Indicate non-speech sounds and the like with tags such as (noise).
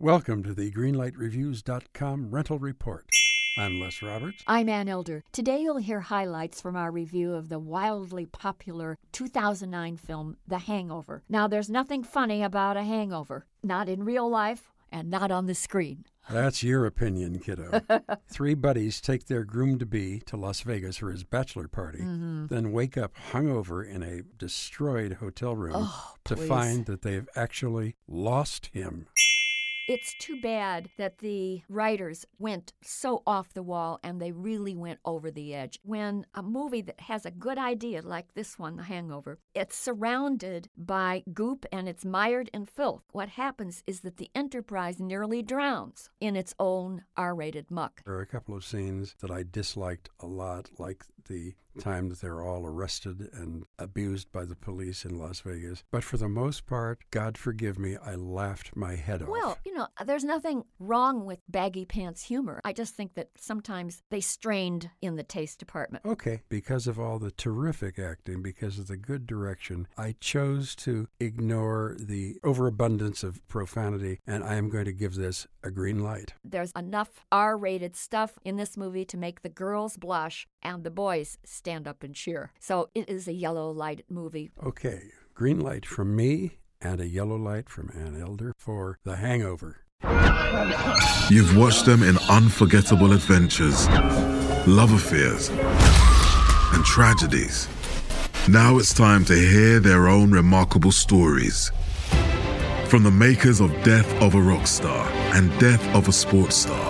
Welcome to the GreenlightReviews.com rental report. I'm Les Roberts. I'm Ann Elder. Today you'll hear highlights from our review of the wildly popular 2009 film The Hangover. Now, there's nothing funny about a hangover, not in real life and not on the screen. That's your opinion, kiddo. (laughs) Three buddies take their groom to be to Las Vegas for his bachelor party, Mm-hmm. then wake up hungover in a destroyed hotel room Oh, to find that they've actually lost him. It's too bad that the writers went so off the wall and they really went over the edge. When a movie that has a good idea like this one, The Hangover, it's surrounded by goop and it's mired in filth. What happens is that the Enterprise nearly drowns in its own R rated muck. There are a couple of scenes that I disliked a lot, like the time that they're all arrested and abused by the police in Las Vegas. But for the most part, God forgive me, I laughed my head off. Well, you know, there's nothing wrong with baggy pants humor. I just think that sometimes they strained in the taste department. Okay, because of all the terrific acting, because of the good direction, I chose to ignore the overabundance of profanity, and I am going to give this a green light. There's enough R rated stuff in this movie to make the girls blush and the boys stand up and cheer. So it is a yellow light movie. Okay, green light from me and a yellow light from Ann Elder for The Hangover. You've watched them in unforgettable adventures, love affairs, and tragedies. Now it's time to hear their own remarkable stories. From the makers of Death of a Rock Star and Death of a Sports Star,